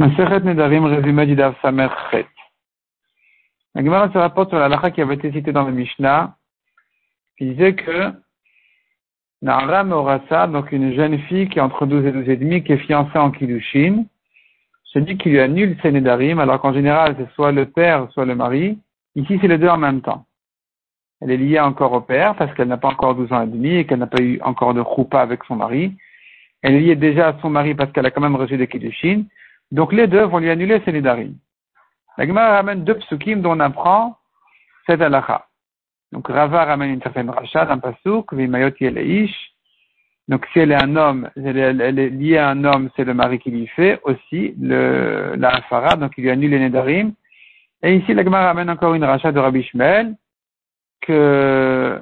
Maseret Nedarim, résumé du Dav Samer Chet. La Gemara se rapporte sur la lacha qui avait été citée dans le Mishnah, qui disait que Nahara Morasa, donc une jeune fille qui est entre 12 et 12 et demi, qui est fiancée en Kiddushin, se dit qu'il lui annule ses Nedarim, alors qu'en général c'est soit le père, soit le mari. Ici c'est les deux en même temps. Elle est liée encore au père parce qu'elle n'a pas encore 12 ans et demi et qu'elle n'a pas eu encore de choupa avec son mari. Elle est liée déjà à son mari parce qu'elle a quand même reçu des Kiddushin. Donc les deux vont lui annuler ses Nedarim. La Gemara ramène deux psukim dont on apprend cette halakha. Donc Rava ramène une certaine rachat, un pasuk, Vimayot Yeleish. Donc si elle est un homme, elle est, liée à un homme, c'est le mari qui lui fait aussi le, la hafara, donc il lui annule les Nedarim. Et ici, la Gemara ramène encore une rachat de Rabbi Shmuel, que,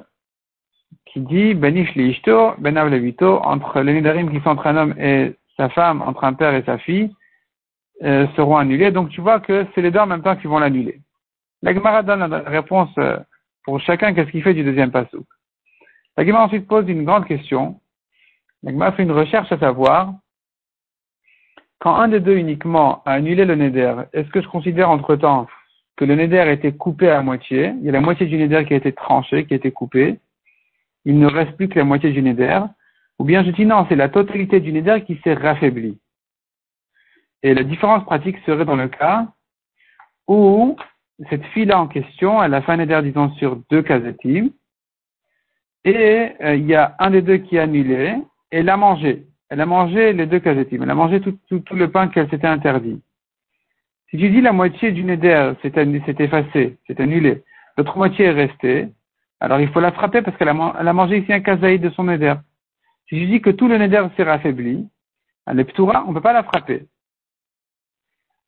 qui dit, Benish Ishto, Benav Levito, entre les Nedarim qui sont entre un homme et sa femme, entre un père et sa fille, euh, seront annulés. Donc tu vois que c'est les deux en même temps qui vont l'annuler. La Gemara donne la réponse euh, pour chacun, qu'est-ce qu'il fait du deuxième passage. La Gemara ensuite pose une grande question. La Gemara fait une recherche à savoir, quand un des deux uniquement a annulé le Neder, est-ce que je considère entre-temps que le Neder a été coupé à moitié? Il y a la moitié du Neder qui a été tranché, qui a été coupé. Il ne reste plus que la moitié du Neder. Ou bien je dis non, c'est la totalité du Neder qui s'est raffaiblie. Et la différence pratique serait dans le cas où cette fille-là en question, elle a fait un éder, disons, sur deux casetim, et euh, il y a un des deux qui a annulé, et elle a mangé. Elle a mangé les deux casetim. Elle a mangé tout, le pain qu'elle s'était interdit. Si tu dis la moitié du neder s'est effacé, c'est annulé, l'autre moitié est restée, alors il faut la frapper parce qu'elle a, mangé ici un kazaï de son neder. Si tu dis que tout le neder s'est raffaibli, à l'eptura, on ne peut pas la frapper.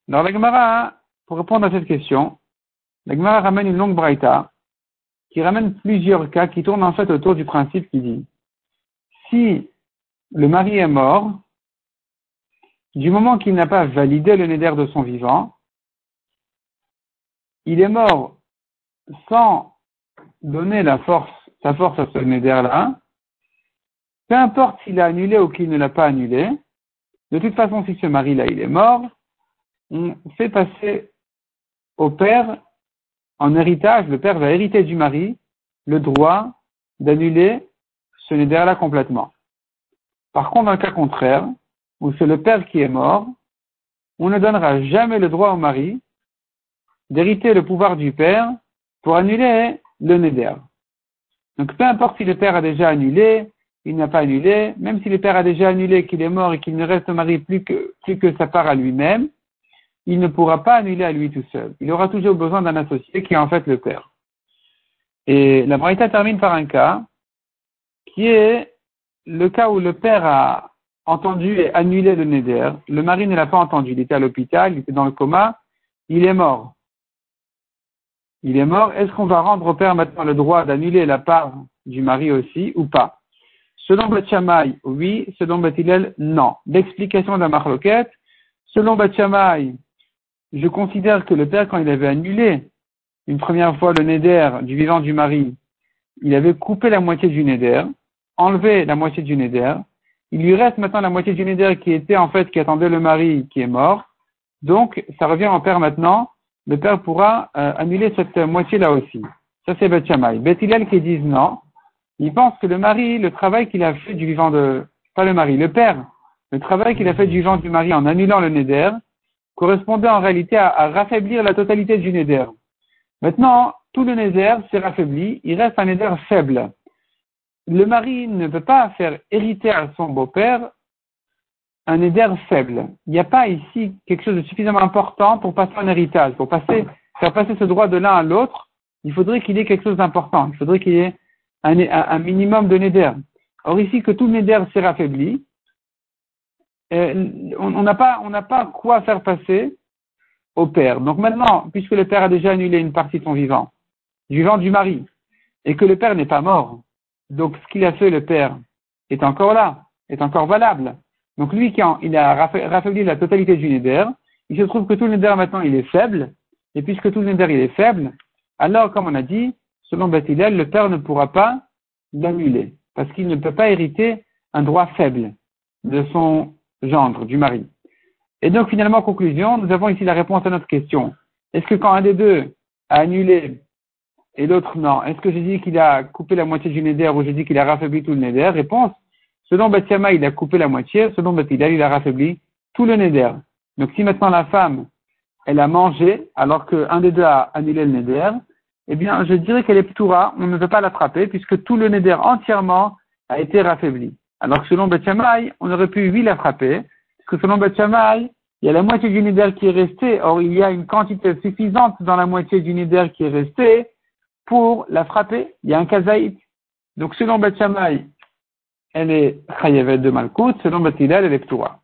Alors la Gemara, pour répondre à cette question, la Gemara ramène une longue braïta qui ramène plusieurs cas qui tournent en fait autour du principe qui dit si le mari est mort, du moment qu'il n'a pas validé le néder de son vivant, il est mort sans donner sa force à ce néder-là, peu importe s'il a annulé ou qu'il ne l'a pas annulé, de toute façon, si ce mari-là, il est mort, on fait passer au père en héritage, le père va hériter du mari le droit d'annuler ce neder-là complètement. Par contre, dans le cas contraire, où c'est le père qui est mort, on ne donnera jamais le droit au mari d'hériter le pouvoir du père pour annuler le neder. Donc peu importe si le père a déjà annulé, il n'a pas annulé, même si le père a déjà annulé, qu'il est mort et qu'il ne reste au mari plus que sa part à lui-même, il ne pourra pas annuler à lui tout seul. Il aura toujours besoin d'un associé qui est en fait le père. Et la Braïta termine par un cas qui est le cas où le père a entendu et annulé le Neder. Le mari ne l'a pas entendu. Il était à l'hôpital, il était dans le coma, il est mort. Il est mort. Est-ce qu'on va rendre au père maintenant le droit d'annuler la part du mari aussi ou pas? Selon Batchamay, oui. Selon Batilel, non. L'explication de la marloquette, selon Batchamay, je considère que le père, quand il avait annulé une première fois le neder du vivant du mari, il avait coupé la moitié du neder, enlevé la moitié du neder, il lui reste maintenant la moitié du neder qui était en fait, qui attendait le mari qui est mort, donc ça revient au père maintenant, le père pourra euh, annuler cette moitié-là aussi. Ça c'est Bet Shammai. Bet qui disent non, il pense que le mari, le travail qu'il a fait du vivant de, pas le mari, le père, le travail qu'il a fait du vivant du mari en annulant le neder, correspondait en réalité à, raffaiblir la totalité du Néder. Maintenant, tout le Néder s'est raffaibli, il reste un Néder faible. Le mari ne peut pas faire hériter à son beau-père un Néder faible. Il n'y a pas ici quelque chose de suffisamment important pour passer un héritage, pour faire passer ce droit de l'un à l'autre. Il faudrait qu'il y ait quelque chose d'important. Il faudrait qu'il y ait un, minimum de Néder. Or ici, que tout le Néder s'est raffaibli, on n'a pas, on n'a pas quoi faire passer au père. Donc maintenant, puisque le père a déjà annulé une partie de son vivant, du vivant du mari, et que le père n'est pas mort, donc ce qu'il a fait le père est encore là, est encore valable. Donc lui, qui il a raffaibli la totalité du neder, il se trouve que tout le neder maintenant il est faible, et puisque tout le neder il est faible, alors comme on a dit, selon Bethilel, le père ne pourra pas l'annuler, parce qu'il ne peut pas hériter un droit faible de son gendre, du mari. Et donc, finalement, en conclusion, nous avons ici la réponse à notre question. Est-ce que quand un des deux a annulé et l'autre non, est-ce que j'ai dit qu'il a coupé la moitié du neder ou j'ai dit qu'il a raffaibli tout le neder Réponse, selon Batiama, il a coupé la moitié, selon Bathila, il a raffaibli tout le neder. Donc, si maintenant la femme, elle a mangé alors qu'un des deux a annulé le neder, eh bien, je dirais qu'elle est ptoura, on ne veut pas l'attraper puisque tout le neder entièrement a été raffaibli. Alors que selon Betchamay, on aurait pu, oui, la frapper, parce que selon Betchamay, il y a la moitié du neder qui est restée, or il y a une quantité suffisante dans la moitié du neder qui est restée pour la frapper. Il y a un kazaït. Donc selon Betchamay, elle est chayavet de Malkout, selon Batilal, elle est ptoura.